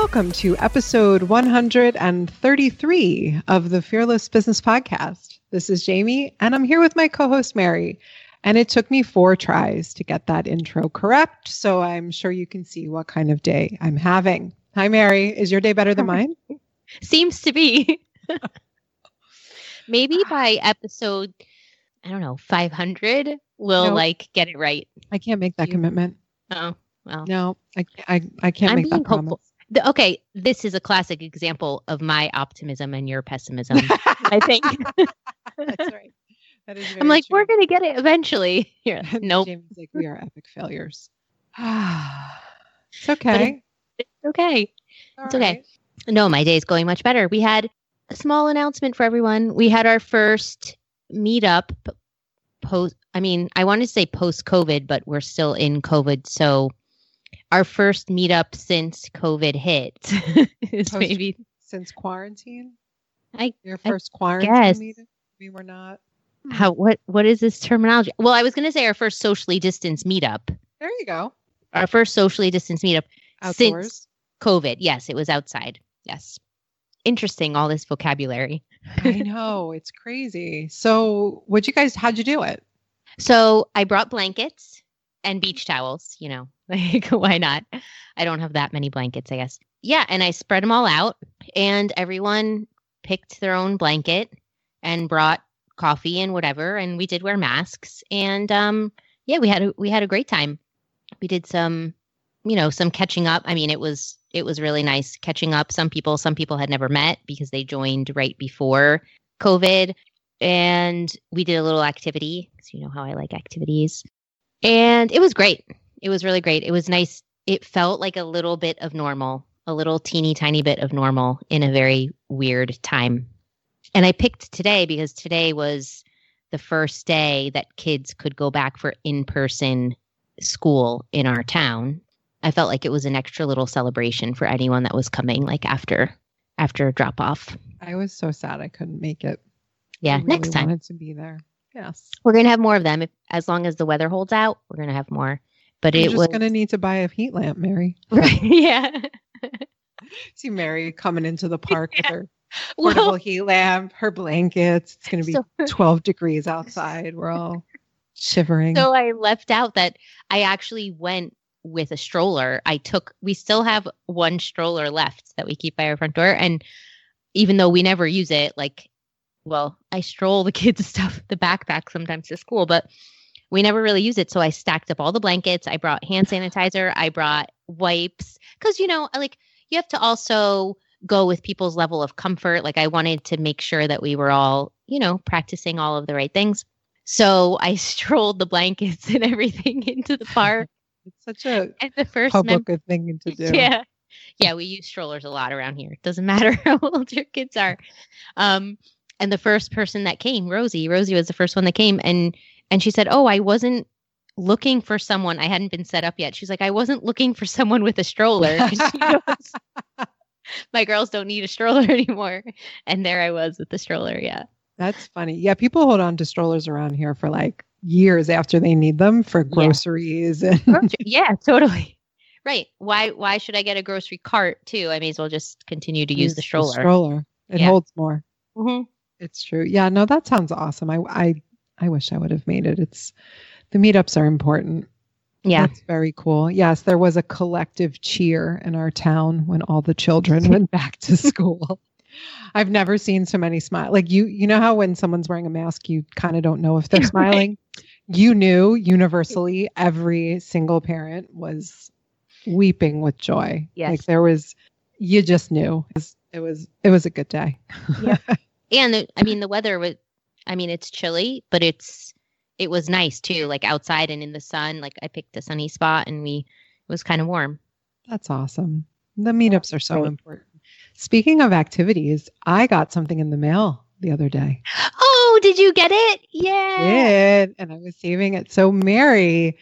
Welcome to episode 133 of the Fearless Business Podcast. This is Jamie, and I'm here with my co host, Mary. And it took me four tries to get that intro correct. So I'm sure you can see what kind of day I'm having. Hi, Mary. Is your day better than mine? Seems to be. Maybe by episode, I don't know, 500, we'll like get it right. I can't make that you, commitment. Oh, well. No, I, I, I can't I'm make that promise. The, okay, this is a classic example of my optimism and your pessimism. I think. That's right. That is I'm like, true. we're gonna get it eventually. Yeah. Nope. Jamie's like, we are epic failures. it's okay. It's, it's okay. All it's okay. Right. No, my day is going much better. We had a small announcement for everyone. We had our first meetup post. I mean, I wanted to say post COVID, but we're still in COVID, so our first meetup since COVID hit. is maybe since quarantine. I your first I quarantine guess. meetup. We were not. Hmm. How what what is this terminology? Well, I was going to say our first socially distanced meetup. There you go. Our first socially distanced meetup Outdoors. since COVID. Yes, it was outside. Yes. Interesting all this vocabulary. I know, it's crazy. So, what you guys how'd you do it? So, I brought blankets and beach towels, you know, like why not? I don't have that many blankets, I guess. Yeah, and I spread them all out and everyone picked their own blanket and brought coffee and whatever and we did wear masks and um yeah, we had a, we had a great time. We did some you know, some catching up. I mean, it was it was really nice catching up. Some people some people had never met because they joined right before COVID and we did a little activity because you know how I like activities. And it was great. It was really great. It was nice. It felt like a little bit of normal, a little teeny tiny bit of normal in a very weird time. And I picked today because today was the first day that kids could go back for in person school in our town. I felt like it was an extra little celebration for anyone that was coming like after after drop off. I was so sad I couldn't make it. Yeah, really next time. Wanted to be there. Yes. We're gonna have more of them if, as long as the weather holds out. We're gonna have more. But You're it just was gonna need to buy a heat lamp, Mary. right. Yeah. See Mary coming into the park yeah. with her portable well, heat lamp, her blankets. It's gonna be so, 12 degrees outside. We're all shivering. So I left out that I actually went with a stroller. I took. We still have one stroller left that we keep by our front door, and even though we never use it, like well, I stroll the kids' stuff, the backpack sometimes to school, but we never really use it. So I stacked up all the blankets. I brought hand sanitizer. I brought wipes because, you know, like you have to also go with people's level of comfort. Like I wanted to make sure that we were all, you know, practicing all of the right things. So I strolled the blankets and everything into the park. it's such a and the first public mem- thing to do. Yeah. Yeah, we use strollers a lot around here. It doesn't matter how old your kids are. Um, and the first person that came rosie rosie was the first one that came and and she said oh i wasn't looking for someone i hadn't been set up yet she's like i wasn't looking for someone with a stroller my girls don't need a stroller anymore. And there I was with the stroller. Yeah. That's funny. Yeah, people hold on to strollers around here for like years after they need them for groceries yeah. and yeah, totally. Right. Why why should I get a grocery cart too? I may as well just continue to use, use the stroller. The stroller. It yeah. holds more. Mm-hmm. It's true. Yeah, no, that sounds awesome. I I I wish I would have made it. It's the meetups are important. Yeah. That's very cool. Yes, there was a collective cheer in our town when all the children went back to school. I've never seen so many smile. Like you, you know how when someone's wearing a mask, you kind of don't know if they're smiling. Right. You knew universally every single parent was weeping with joy. Yes. Like there was, you just knew it was, it was, it was a good day. Yeah. and the, I mean, the weather was, I mean, it's chilly, but it's, it was nice too, like outside and in the sun. Like I picked a sunny spot and we, it was kind of warm. That's awesome. The meetups are so important. Speaking of activities, I got something in the mail the other day. Oh, did you get it? Yeah. Did. And I was saving it. So Mary,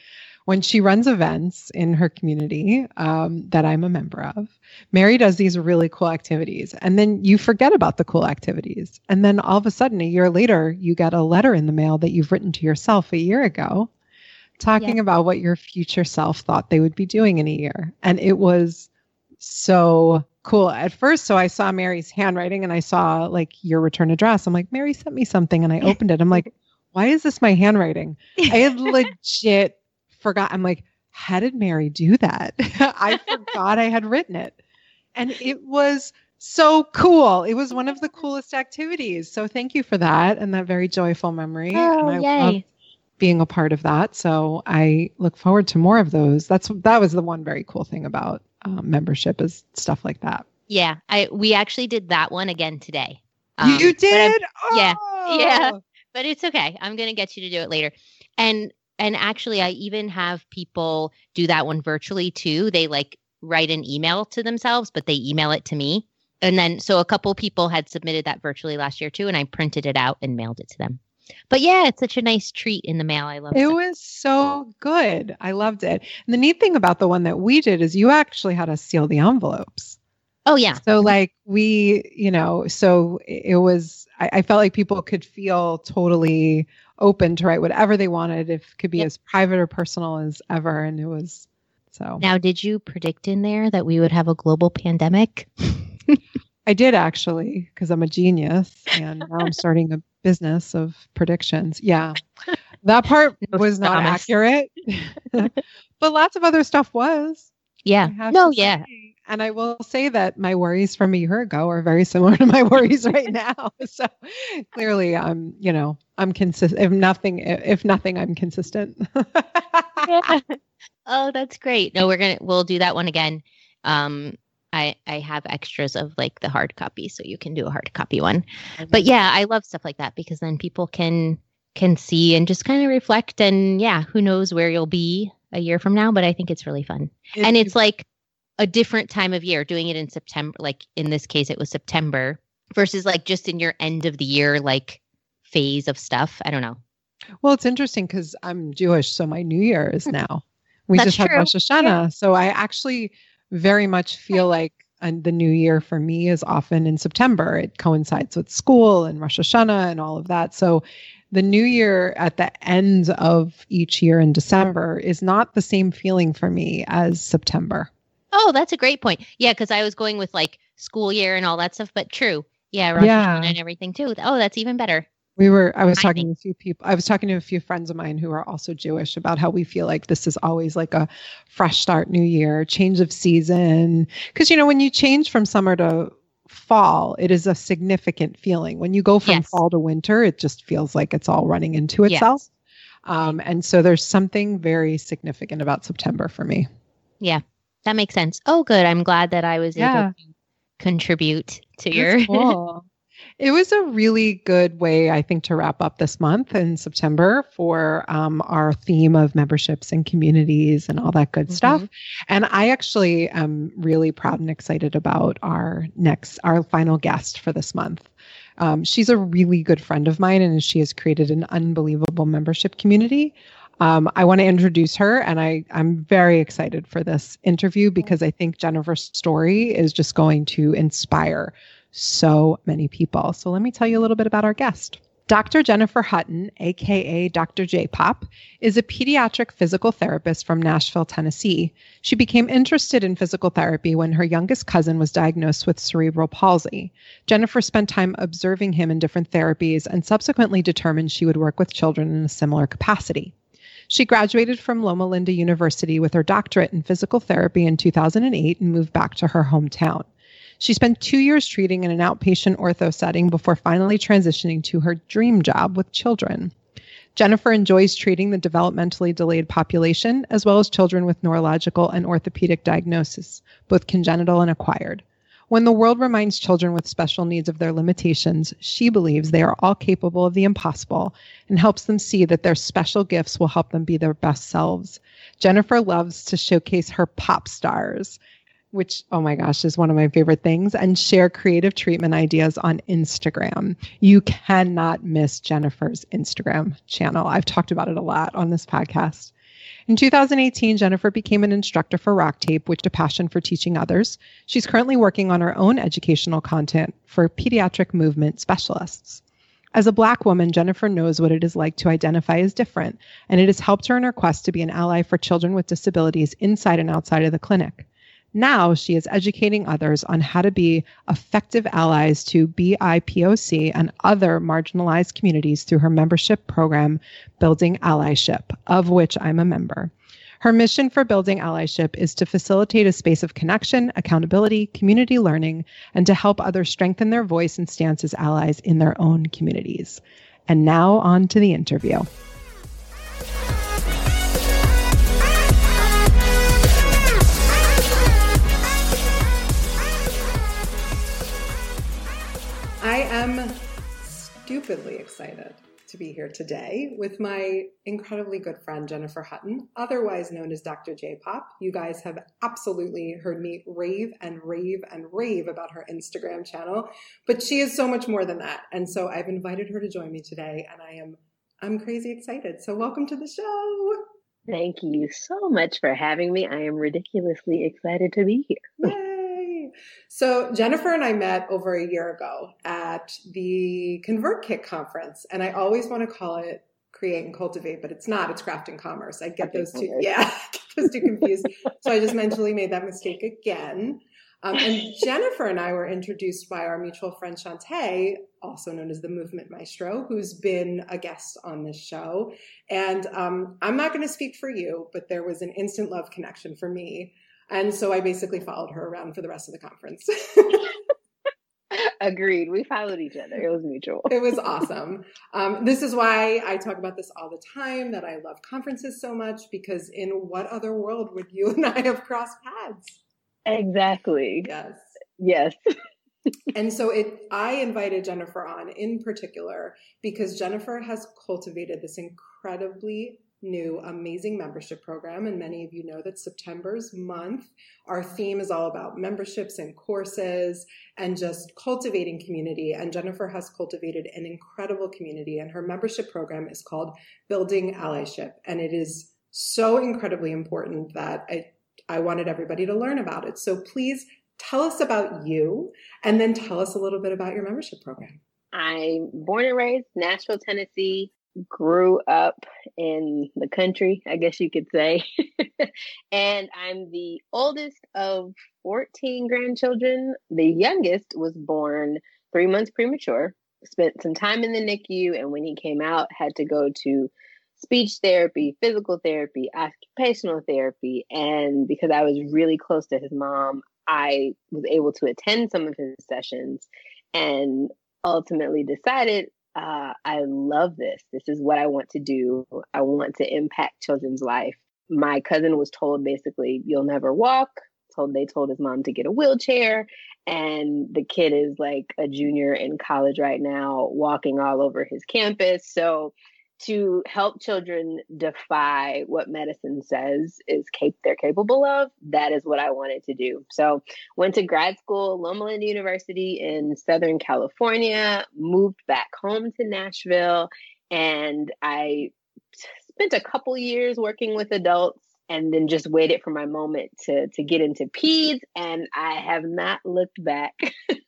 when she runs events in her community um, that I'm a member of, Mary does these really cool activities. And then you forget about the cool activities. And then all of a sudden, a year later, you get a letter in the mail that you've written to yourself a year ago talking yeah. about what your future self thought they would be doing in a year. And it was so cool at first. So I saw Mary's handwriting and I saw like your return address. I'm like, Mary sent me something and I opened it. I'm like, why is this my handwriting? I had legit forgot. I'm like, how did Mary do that? I forgot I had written it. And it was so cool. It was one of the coolest activities. So thank you for that and that very joyful memory. Oh, and I yay. being a part of that. So I look forward to more of those. That's that was the one very cool thing about um, membership is stuff like that. Yeah, I we actually did that one again today. Um, you did? Oh. Yeah, yeah. But it's okay. I'm gonna get you to do it later. And and actually, I even have people do that one virtually too. They like write an email to themselves, but they email it to me. And then so a couple people had submitted that virtually last year too, and I printed it out and mailed it to them. But yeah, it's such a nice treat in the mail. I love it. It was so good. I loved it. And the neat thing about the one that we did is you actually had to seal the envelopes. Oh yeah. So like we, you know, so it was I, I, felt like people could feel totally open to write whatever they wanted. If it could be yep. as private or personal as ever. And it was so now did you predict in there that we would have a global pandemic? I did actually, because I'm a genius and now I'm starting a business of predictions. Yeah. That part was not accurate. but lots of other stuff was. Yeah. No, yeah. Say. And I will say that my worries from a year ago are very similar to my worries right now. So clearly I'm, you know, I'm consistent. If nothing, if nothing, I'm consistent. yeah. Oh, that's great. No, we're going to, we'll do that one again. Um, I, I have extras of like the hard copy, so you can do a hard copy one. But yeah, I love stuff like that because then people can can see and just kind of reflect and yeah, who knows where you'll be a year from now, but I think it's really fun. And it's like a different time of year doing it in September like in this case it was September versus like just in your end of the year like phase of stuff. I don't know. Well, it's interesting cuz I'm Jewish, so my new year is hmm. now. We just had Rosh Hashanah, yeah. so I actually very much feel like and the new year for me is often in September. It coincides with school and Rosh Hashanah and all of that. So the new year at the end of each year in December is not the same feeling for me as September. Oh, that's a great point. Yeah, because I was going with like school year and all that stuff, but true. Yeah, Rosh yeah. Hashanah and everything too. Oh, that's even better. We were, I was talking to a few people, I was talking to a few friends of mine who are also Jewish about how we feel like this is always like a fresh start, new year, change of season. Cause, you know, when you change from summer to fall, it is a significant feeling. When you go from yes. fall to winter, it just feels like it's all running into itself. Yes. Um, and so there's something very significant about September for me. Yeah, that makes sense. Oh, good. I'm glad that I was yeah. able to contribute to That's your. Cool. It was a really good way, I think, to wrap up this month in September for um, our theme of memberships and communities and all that good mm-hmm. stuff. And I actually am really proud and excited about our next, our final guest for this month. Um, she's a really good friend of mine, and she has created an unbelievable membership community. Um, I want to introduce her, and I, I'm very excited for this interview because I think Jennifer's story is just going to inspire so many people. So, let me tell you a little bit about our guest. Dr. Jennifer Hutton, aka Dr. J Pop, is a pediatric physical therapist from Nashville, Tennessee. She became interested in physical therapy when her youngest cousin was diagnosed with cerebral palsy. Jennifer spent time observing him in different therapies and subsequently determined she would work with children in a similar capacity. She graduated from Loma Linda University with her doctorate in physical therapy in 2008 and moved back to her hometown. She spent two years treating in an outpatient ortho setting before finally transitioning to her dream job with children. Jennifer enjoys treating the developmentally delayed population as well as children with neurological and orthopedic diagnosis, both congenital and acquired. When the world reminds children with special needs of their limitations, she believes they are all capable of the impossible and helps them see that their special gifts will help them be their best selves. Jennifer loves to showcase her pop stars which, oh my gosh, is one of my favorite things, and share creative treatment ideas on Instagram. You cannot miss Jennifer's Instagram channel. I've talked about it a lot on this podcast. In 2018, Jennifer became an instructor for Rock Tape, which a passion for teaching others. She's currently working on her own educational content for pediatric movement specialists. As a Black woman, Jennifer knows what it is like to identify as different, and it has helped her in her quest to be an ally for children with disabilities inside and outside of the clinic. Now she is educating others on how to be effective allies to BIPOC and other marginalized communities through her membership program, Building Allyship, of which I'm a member. Her mission for Building Allyship is to facilitate a space of connection, accountability, community learning, and to help others strengthen their voice and stance as allies in their own communities. And now on to the interview. Am stupidly excited to be here today with my incredibly good friend Jennifer Hutton, otherwise known as Dr. J Pop. You guys have absolutely heard me rave and rave and rave about her Instagram channel, but she is so much more than that. And so I've invited her to join me today and I am I'm crazy excited. So welcome to the show. Thank you so much for having me. I am ridiculously excited to be here. So Jennifer and I met over a year ago at the ConvertKit conference, and I always want to call it create and cultivate, but it's not. It's craft and commerce. I get those two. Yeah, get those two confused. so I just mentally made that mistake again. Um, and Jennifer and I were introduced by our mutual friend Shantae, also known as the Movement Maestro, who's been a guest on this show. And um, I'm not going to speak for you, but there was an instant love connection for me and so I basically followed her around for the rest of the conference. Agreed. We followed each other. It was mutual. it was awesome. Um, this is why I talk about this all the time that I love conferences so much because in what other world would you and I have crossed paths? Exactly. Yes. Yes. and so it I invited Jennifer on in particular because Jennifer has cultivated this incredibly new amazing membership program. And many of you know that September's month, our theme is all about memberships and courses and just cultivating community. And Jennifer has cultivated an incredible community, and her membership program is called Building Allyship. And it is so incredibly important that I, I wanted everybody to learn about it. So please tell us about you and then tell us a little bit about your membership program. I'm born and raised Nashville, Tennessee grew up in the country, I guess you could say. and I'm the oldest of 14 grandchildren. The youngest was born three months premature, spent some time in the NICU, and when he came out, had to go to speech therapy, physical therapy, occupational therapy. And because I was really close to his mom, I was able to attend some of his sessions and ultimately decided uh, I love this. This is what I want to do. I want to impact children's life. My cousin was told basically, you'll never walk. Told they told his mom to get a wheelchair, and the kid is like a junior in college right now, walking all over his campus. So to help children defy what medicine says is they're capable of that is what i wanted to do. So went to grad school loma linda university in southern california moved back home to nashville and i spent a couple years working with adults and then just waited for my moment to to get into peds and i have not looked back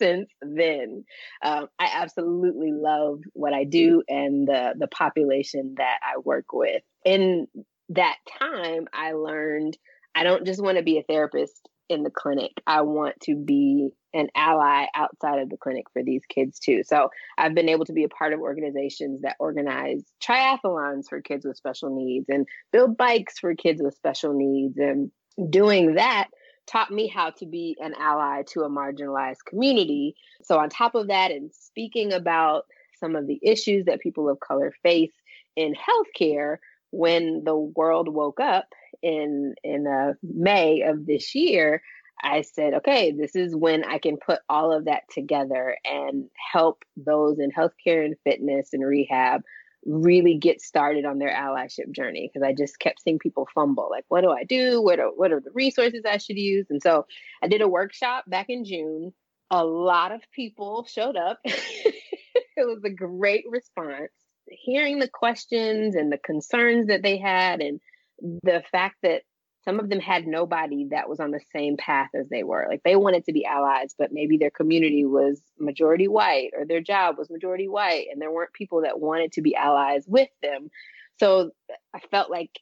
since then um, i absolutely love what i do and the the population that i work with in that time i learned i don't just want to be a therapist in the clinic i want to be an ally outside of the clinic for these kids too. So I've been able to be a part of organizations that organize triathlons for kids with special needs and build bikes for kids with special needs. And doing that taught me how to be an ally to a marginalized community. So on top of that, and speaking about some of the issues that people of color face in healthcare, when the world woke up in in uh, May of this year, I said, okay, this is when I can put all of that together and help those in healthcare and fitness and rehab really get started on their allyship journey because I just kept seeing people fumble like what do I do? What are what are the resources I should use? And so I did a workshop back in June. A lot of people showed up. It was a great response hearing the questions and the concerns that they had and the fact that some of them had nobody that was on the same path as they were. Like they wanted to be allies, but maybe their community was majority white or their job was majority white and there weren't people that wanted to be allies with them. So I felt like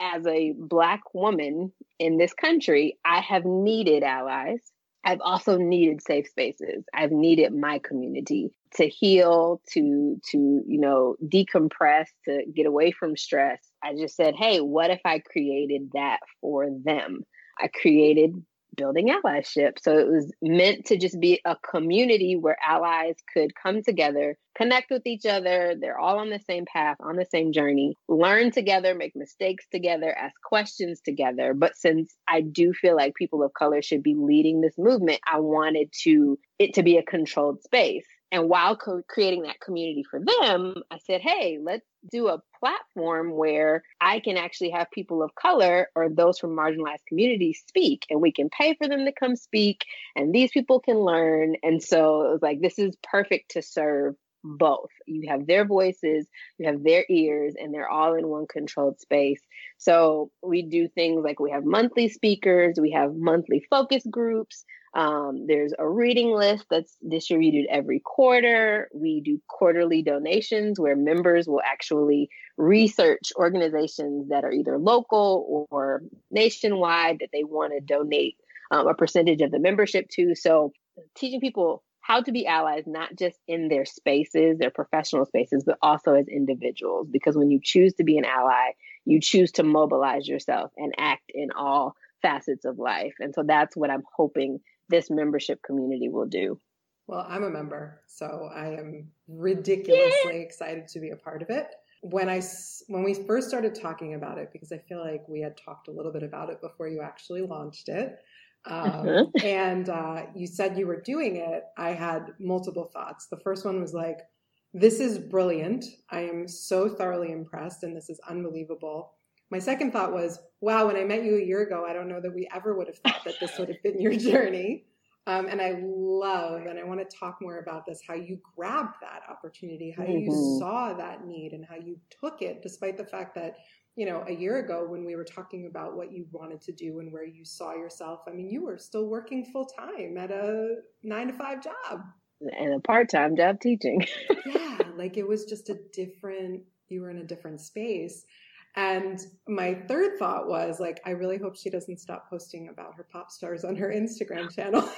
as a black woman in this country, I have needed allies. I've also needed safe spaces. I've needed my community to heal, to to you know decompress, to get away from stress. I just said, "Hey, what if I created that for them?" I created building allyship. So it was meant to just be a community where allies could come together, connect with each other. They're all on the same path, on the same journey, learn together, make mistakes together, ask questions together. But since I do feel like people of color should be leading this movement, I wanted to it to be a controlled space. And while co- creating that community for them, I said, hey, let's do a platform where I can actually have people of color or those from marginalized communities speak, and we can pay for them to come speak, and these people can learn. And so it was like, this is perfect to serve both. You have their voices, you have their ears, and they're all in one controlled space. So we do things like we have monthly speakers, we have monthly focus groups. Um, there's a reading list that's distributed every quarter. We do quarterly donations where members will actually research organizations that are either local or nationwide that they want to donate um, a percentage of the membership to. So, teaching people how to be allies, not just in their spaces, their professional spaces, but also as individuals. Because when you choose to be an ally, you choose to mobilize yourself and act in all facets of life. And so that's what I'm hoping this membership community will do. Well, I'm a member, so I am ridiculously yeah. excited to be a part of it. When I when we first started talking about it, because I feel like we had talked a little bit about it before you actually launched it, um, uh-huh. and uh, you said you were doing it, I had multiple thoughts. The first one was like, "This is brilliant. I am so thoroughly impressed, and this is unbelievable." My second thought was, wow, when I met you a year ago, I don't know that we ever would have thought that this would have been your journey. Um, and I love, and I want to talk more about this how you grabbed that opportunity, how mm-hmm. you saw that need, and how you took it, despite the fact that, you know, a year ago when we were talking about what you wanted to do and where you saw yourself, I mean, you were still working full time at a nine to five job. And a part time job teaching. yeah, like it was just a different, you were in a different space. And my third thought was like, I really hope she doesn't stop posting about her pop stars on her Instagram channel.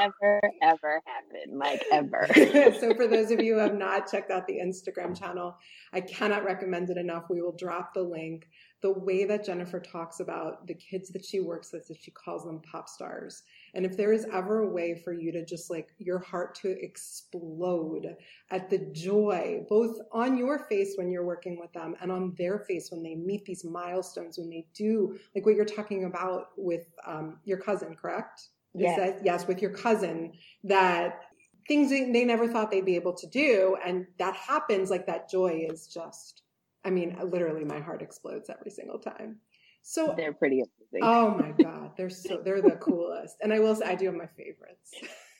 ever, ever happen, like ever. so for those of you who have not checked out the Instagram channel, I cannot recommend it enough. We will drop the link. The way that Jennifer talks about the kids that she works with, that she calls them pop stars. And if there is ever a way for you to just like your heart to explode at the joy, both on your face when you're working with them and on their face when they meet these milestones, when they do like what you're talking about with um, your cousin, correct? Yes. That, yes, with your cousin, that things they never thought they'd be able to do. And that happens like that joy is just, I mean, literally my heart explodes every single time. So they're pretty amazing. Oh my god, they're so they're the coolest. And I will say I do have my favorites.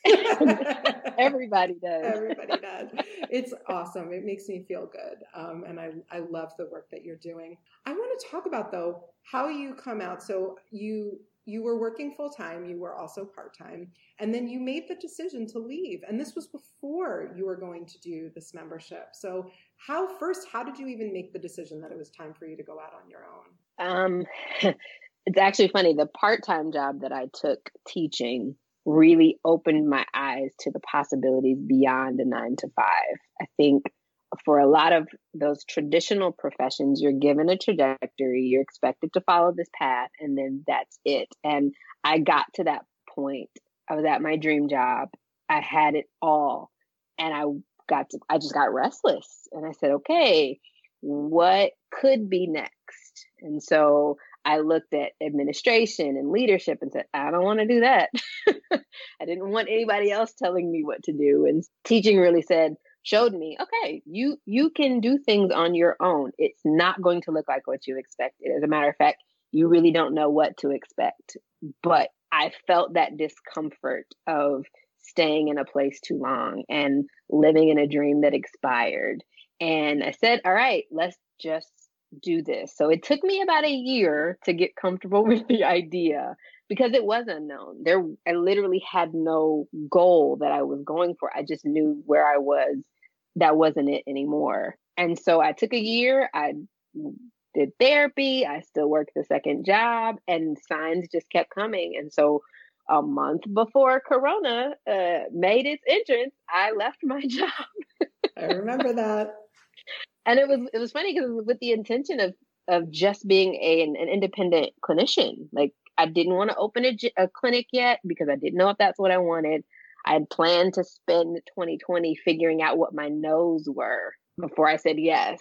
Everybody does. Everybody does. It's awesome. It makes me feel good. Um, and I, I love the work that you're doing. I want to talk about, though, how you come out. So you you were working full time, you were also part time, and then you made the decision to leave. And this was before you were going to do this membership. So, how first, how did you even make the decision that it was time for you to go out on your own? Um, it's actually funny. The part time job that I took teaching really opened my eyes to the possibilities beyond a nine to five. I think for a lot of those traditional professions, you're given a trajectory, you're expected to follow this path, and then that's it. And I got to that point. I was at my dream job. I had it all. And I got to, I just got restless. And I said, okay, what could be next? And so I looked at administration and leadership and said, I don't want to do that. I didn't want anybody else telling me what to do. And teaching really said, showed me, okay, you you can do things on your own. It's not going to look like what you expected. As a matter of fact, you really don't know what to expect. But I felt that discomfort of staying in a place too long and living in a dream that expired. And I said, all right, let's just do this. So it took me about a year to get comfortable with the idea because it was unknown. There I literally had no goal that I was going for. I just knew where I was. That wasn't it anymore. And so I took a year. I did therapy. I still worked the second job and signs just kept coming. And so a month before Corona uh, made its entrance, I left my job. I remember that and it was it was funny because with the intention of of just being a an, an independent clinician. Like I didn't want to open a, a clinic yet because I didn't know if that's what I wanted. I had planned to spend 2020 figuring out what my no's were before I said yes.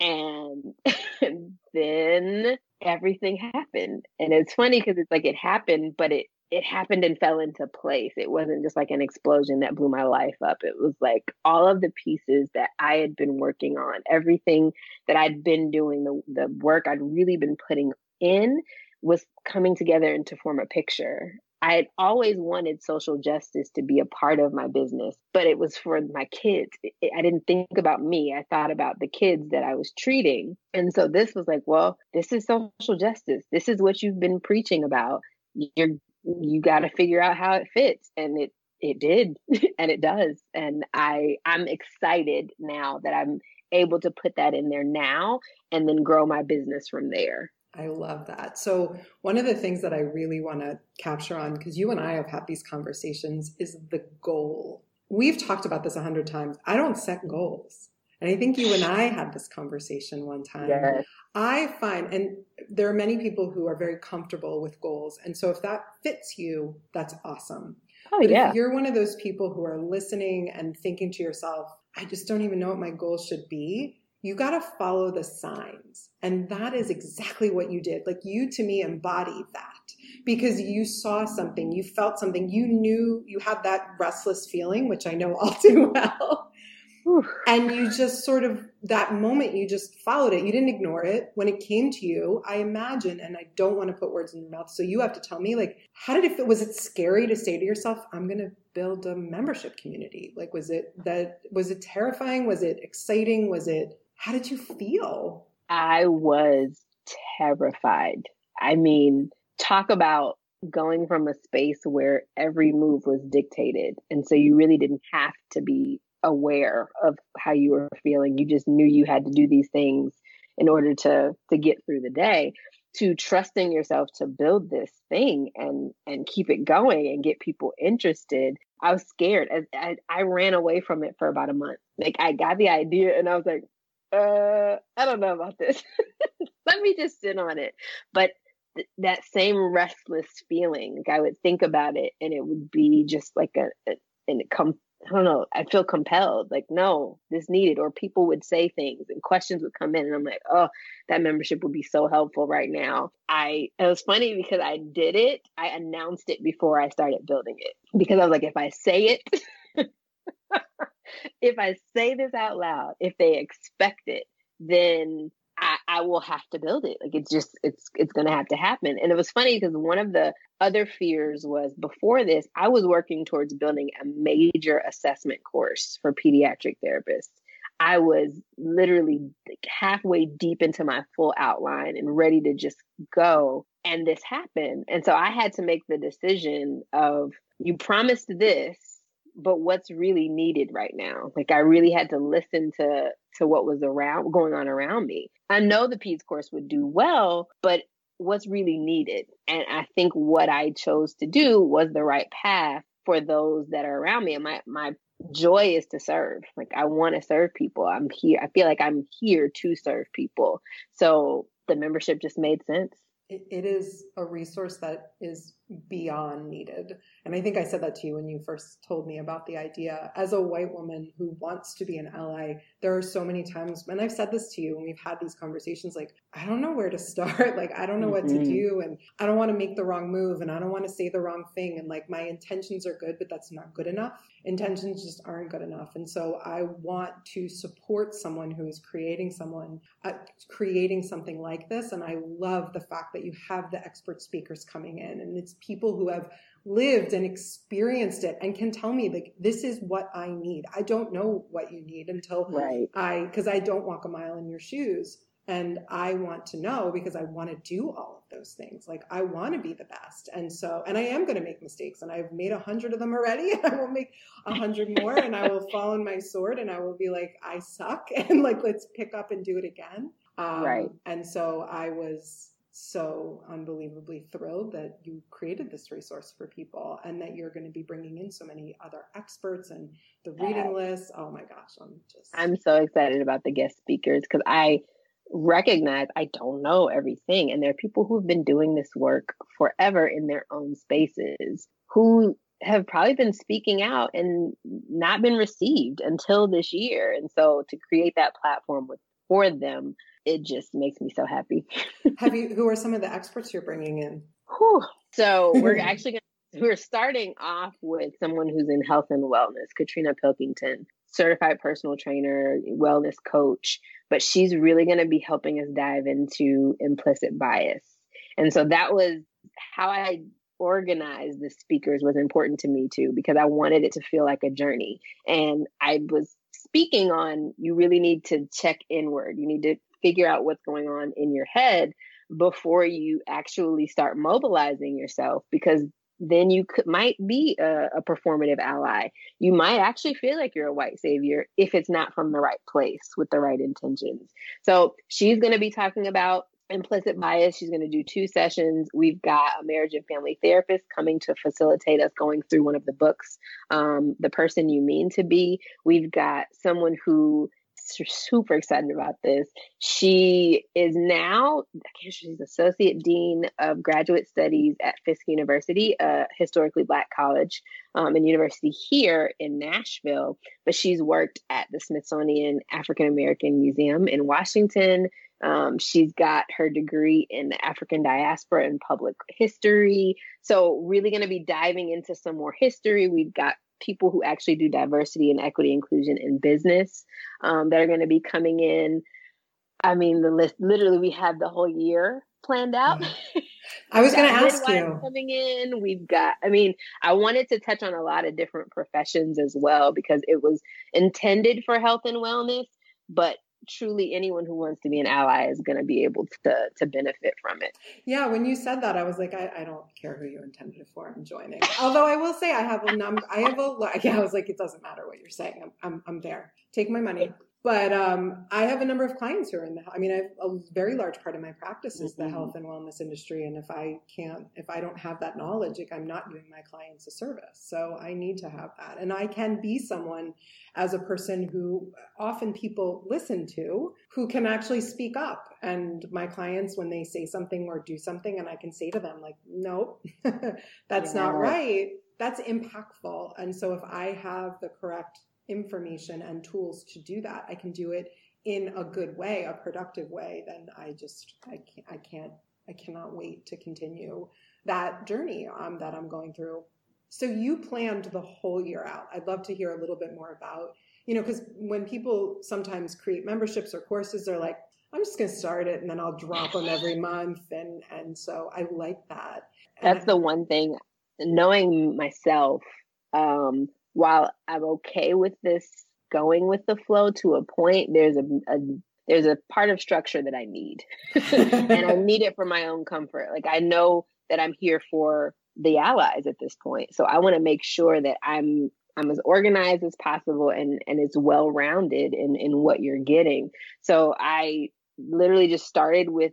And, and then everything happened. And it's funny because it's like it happened, but it it happened and fell into place. It wasn't just like an explosion that blew my life up. It was like all of the pieces that I had been working on, everything that I'd been doing, the the work I'd really been putting in was coming together and to form a picture. I had always wanted social justice to be a part of my business, but it was for my kids. I didn't think about me. I thought about the kids that I was treating. And so this was like, well, this is social justice. This is what you've been preaching about. You're you got to figure out how it fits and it it did and it does and i i'm excited now that i'm able to put that in there now and then grow my business from there I love that. So, one of the things that I really want to capture on, because you and I have had these conversations, is the goal. We've talked about this a hundred times. I don't set goals. And I think you and I had this conversation one time. Yes. I find, and there are many people who are very comfortable with goals. And so if that fits you, that's awesome. Oh, but yeah. if you're one of those people who are listening and thinking to yourself, I just don't even know what my goals should be, you got to follow the signs. And that is exactly what you did. Like you to me embodied that because you saw something, you felt something, you knew you had that restless feeling, which I know all too well and you just sort of that moment you just followed it. You didn't ignore it. When it came to you i imagine and i don't want to put words in your mouth so you have to tell me like how did it feel? Was it scary to say to yourself i'm going to build a membership community like was it that was it terrifying? Was it exciting? Was it how did you feel? I was terrified. I mean talk about going from a space where every move was dictated and so you really didn't have to be aware of how you were feeling. You just knew you had to do these things in order to to get through the day to trusting yourself to build this thing and and keep it going and get people interested. I was scared. I, I, I ran away from it for about a month. Like i got the idea and i was like uh i don't know about this. Let me just sit on it. But th- that same restless feeling like i would think about it and it would be just like a, a come I don't know, I feel compelled, like, no, this needed, or people would say things and questions would come in. And I'm like, oh, that membership would be so helpful right now. I, it was funny because I did it, I announced it before I started building it because I was like, if I say it, if I say this out loud, if they expect it, then I, I will have to build it. Like it's just it's it's to have to happen. And it was funny because one of the other fears was before this, I was working towards building a major assessment course for pediatric therapists. I was literally halfway deep into my full outline and ready to just go. And this happened. And so I had to make the decision of you promised this, but what's really needed right now? Like I really had to listen to to what was around going on around me. I know the peds course would do well, but what's really needed? And I think what I chose to do was the right path for those that are around me. And my my joy is to serve. Like I want to serve people. I'm here. I feel like I'm here to serve people. So the membership just made sense. it, it is a resource that is beyond needed. And I think I said that to you when you first told me about the idea. As a white woman who wants to be an ally, there are so many times, and I've said this to you when we've had these conversations like, I don't know where to start. like, I don't know what to Mhm. do. And I don't want to make the wrong move. And I don't want to say the wrong thing. And like, my intentions are good, but that's not good enough. Intentions just aren't good enough. And so I want to support someone who is creating someone, uh, creating something like this. And I love the fact that you have the expert speakers coming in and it's people who have lived and experienced it and can tell me like this is what I need. I don't know what you need until Right. I because I don't walk a mile in your shoes and I want to know because I want to do all of those things. Like I want to be the best. And so and I am going to make mistakes and I've made a hundred of them already and I will make a hundred more and I will fall on my sword and I will be like I suck and like let's pick up and do it again. Um, Right. And so I was so unbelievably thrilled that you created this resource for people and that you're going to be bringing in so many other experts and the reading list. Oh my gosh, I'm just I'm so excited about the guest speakers because I recognize I don't know everything. And there are people who've been doing this work forever in their own spaces who have probably been speaking out and not been received until this year. And so to create that platform with for them, it just makes me so happy. Have you? Who are some of the experts you're bringing in? Whew. So we're actually going we're starting off with someone who's in health and wellness, Katrina Pilkington, certified personal trainer, wellness coach, but she's really going to be helping us dive into implicit bias. And so that was how I organized the speakers was important to me too because I wanted it to feel like a journey. And I was speaking on you really need to check inward. You need to figure out what's going on in your head before you actually start mobilizing yourself because then you could might be a, a, performative ally. You might actually feel like you're a white savior if it's not from the right place with the right intentions. So she's going to be talking about implicit bias. She's going to do two sessions. We've got a marriage and family therapist coming to facilitate us going through one of the books, um, The Person You Mean to Be. We've got someone who super excited about this. She is now, she's associate dean of graduate studies at Fisk University, a historically black college um, and university here in Nashville. But she's worked at the Smithsonian African American Museum in Washington. Um, she's got her degree in the African diaspora and public history. So, really going to be diving into some more history. We've got people who actually do diversity and equity inclusion in business um, that are going to be coming in. I mean, the list literally we have the whole year planned out. Mm-hmm. I was going to ask you coming in. We've got. I mean, I wanted to touch on a lot of different professions as well because it was intended for health and wellness, but truly anyone who wants to be an ally is going to be able to to benefit from it. Yeah, when you said that, I was like, I, I don't care who you intended it for. I'm joining. Although I will say, I have a number. I have a. Yeah, I was like, it doesn't matter what you're saying. I'm I'm, I'm there. Take my money. But um, I have a number of clients who are in the. I mean, I have a very large part of my practice is the Mhm. health and wellness industry, and if I can't, if I don't have that knowledge, like I'm not doing my clients a service. So I need to have that, and I can be someone as a person who often people listen to, who can actually speak up. And my clients, when they say something or do something, and I can say to them like, "Nope, that's not right." That's impactful. And so if I have the correct information and tools to do that, I can do it in a good way, a productive way, then I just I can't I can't I cannot wait to continue that journey um, that I'm going through. So you planned the whole year out. I'd love to hear a little bit more about, you know, because when people sometimes create memberships or courses, they're like, I'm just going to start it and then I'll drop them every month. And, and so I like that. And That's the one thing, knowing myself, um, while I'm okay with this going with the flow to a point, there's a, a there's a part of structure that I need. and I need it for my own comfort. Like I know that I'm here for the allies at this point. So I want to make sure that I'm I'm as organized as possible and and it's well rounded in in what you're getting. So I literally just started with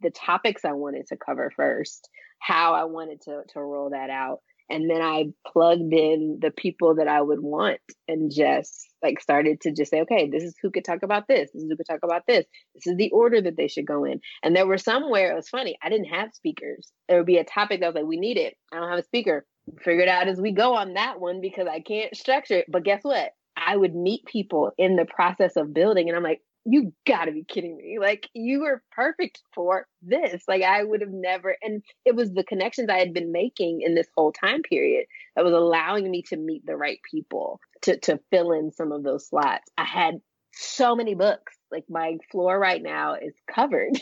the topics I wanted to cover first, how I wanted to to roll that out, and then I plugged in the people that I would want and just like started to just say, okay, this is who could talk about this. This is who could talk about this. This is the order that they should go in. And there were somewhere it was funny. I didn't have speakers. There would be a topic that was like, we need it. I don't have a speaker. Figure it out as we go on that one because I can't structure it. But guess what? I would meet people in the process of building, and I'm like, you gotta be kidding me. Like, you were perfect for this. Like, I would have never, and it was the connections I had been making in this whole time period that was allowing me to meet the right people to, to fill in some of those slots. I had so many books. Like, my floor right now is covered.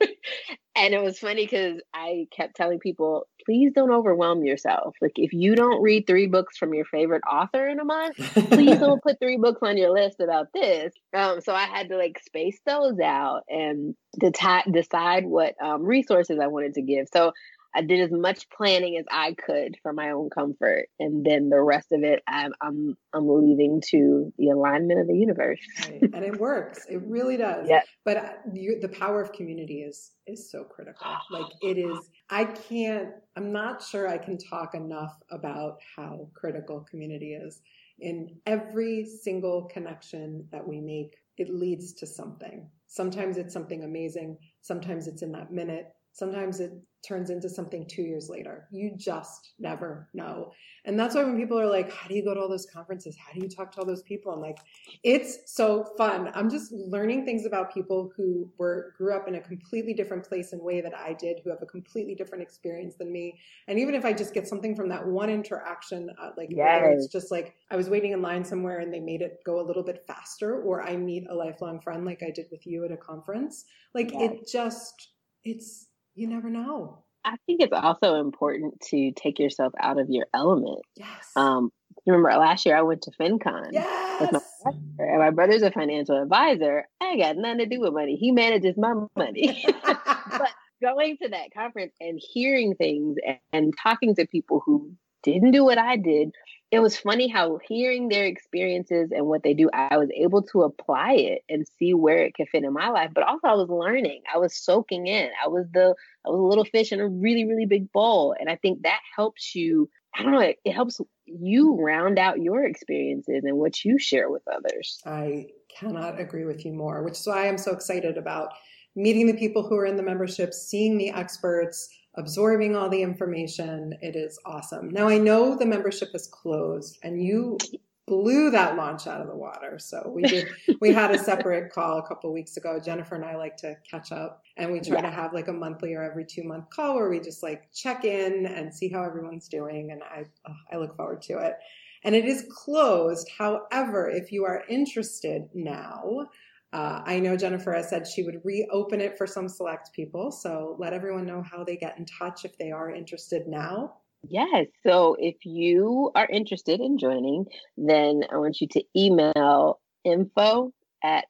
and it was funny because I kept telling people, please don't overwhelm yourself. Like, if you don't read three books from your favorite author in a month, please don't put three books on your list about this. Um, so I had to like space those out and to t- decide what um, resources I wanted to give. So I did as much planning as I could for my own comfort, and then the rest of it, I'm I'm, I'm leaving to the alignment of the universe. right. And it works. It really does. Yeah. But uh, you, the power of community is is so critical. Like it is. I can't. I'm not sure I can talk enough about how critical community is. In every single connection that we make, it leads to something. Sometimes it's something amazing. Sometimes it's in that minute. Sometimes it turns into something two years later. You just never know. And that's why when people are like, how do you go to all those conferences? How do you talk to all those people? I'm like, it's so fun. I'm just learning things about people who were grew up in a completely different place and way that I did, who have a completely different experience than me. And even if I just get something from that one interaction, uh, like yes. it's just like I was waiting in line somewhere and they made it go a little bit faster, or I meet a lifelong friend like I did with you at a conference. Like yes. it just, it's you never know. I think it's also important to take yourself out of your element. Yes. Um, remember last year I went to FinCon yes. with my brother, and my brother's a financial advisor. I got nothing to do with money. He manages my money. but going to that conference and hearing things and, and talking to people who didn't do what I did, it was funny how hearing their experiences and what they do, I was able to apply it and see where it could fit in my life. But also I was learning. I was soaking in. I was the I was a little fish in a really, really big bowl. And I think that helps you, I don't know, it, it helps you round out your experiences and what you share with others. I cannot agree with you more, which is why I'm so excited about meeting the people who are in the membership, seeing the experts, absorbing all the information. It is awesome. Now I know the membership is closed and you blew that launch out of the water. So we did we had a separate call a couple weeks ago. Jennifer and I like to catch up and we try yeah. to have like a monthly or every 2 month call where we just like check in and see how everyone's doing and I oh, I look forward to it. And it is closed. However, if you are interested now, uh, I know Jennifer has said she would reopen it for some select people. So let everyone know how they get in touch if they are interested now. Yes. So if you are interested in joining, then I want you to email info at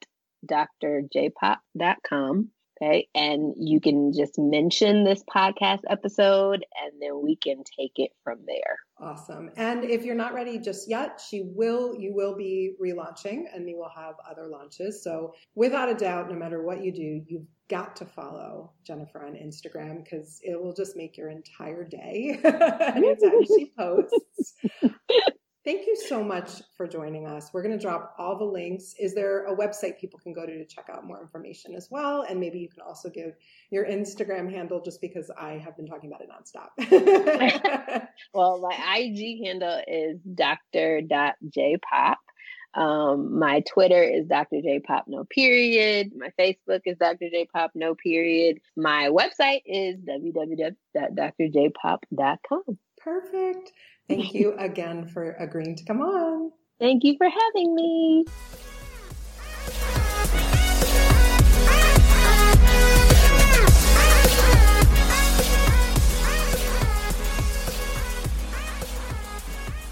drjpop.com. Okay. And you can just mention this podcast episode and then we can take it from there. Awesome. And if you're not ready just yet, she will, you will be relaunching and you will have other launches. So without a doubt, no matter what you do, you've got to follow Jennifer on Instagram because it will just make your entire day anytime she posts. Thank you so much for joining us. We're going to drop all the links. Is there a website people can go to to check out more information as well? And maybe you can also give your Instagram handle just because I have been talking about it nonstop. well, my IG handle is dr.jpop. Um, my Twitter is Dr. J Pop No Period. My Facebook is Dr. J Pop No Period. My website is www.drjpop.com. Perfect. Thank you again for agreeing to come on. Thank you for having me.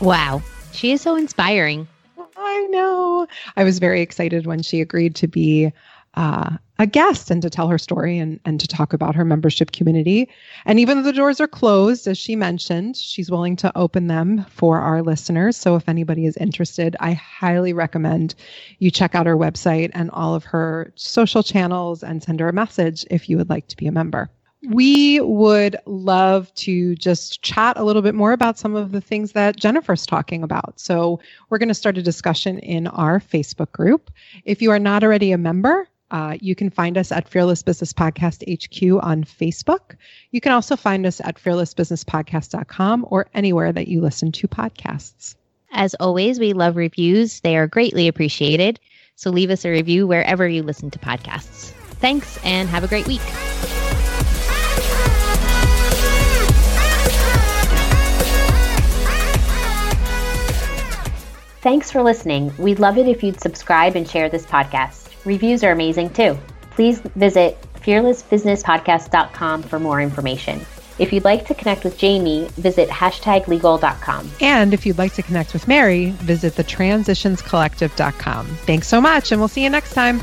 Wow, she is so inspiring. I know. I was very excited when she agreed to be uh, a guest and to tell her story and, and to talk about her membership community. And even though the doors are closed, as she mentioned, she's willing to open them for our listeners. So if anybody is interested, I highly recommend you check out her website and all of her social channels and send her a message if you would like to be a member. We would love to just chat a little bit more about some of the things that Jennifer's talking about. So, we're going to start a discussion in our Facebook group. If you are not already a member, uh, you can find us at Fearless Business Podcast HQ on Facebook. You can also find us at fearlessbusinesspodcast.com or anywhere that you listen to podcasts. As always, we love reviews, they are greatly appreciated. So leave us a review wherever you listen to podcasts. Thanks and have a great week. Thanks for listening. We'd love it if you'd subscribe and share this podcast. Reviews are amazing too. Please visit fearlessbusinesspodcast.com for more information. If you'd like to connect with Jamie, visit hashtaglegal.com. And if you'd like to connect with Mary, visit thetransitionscollective.com. Thanks so much, and we'll see you next time.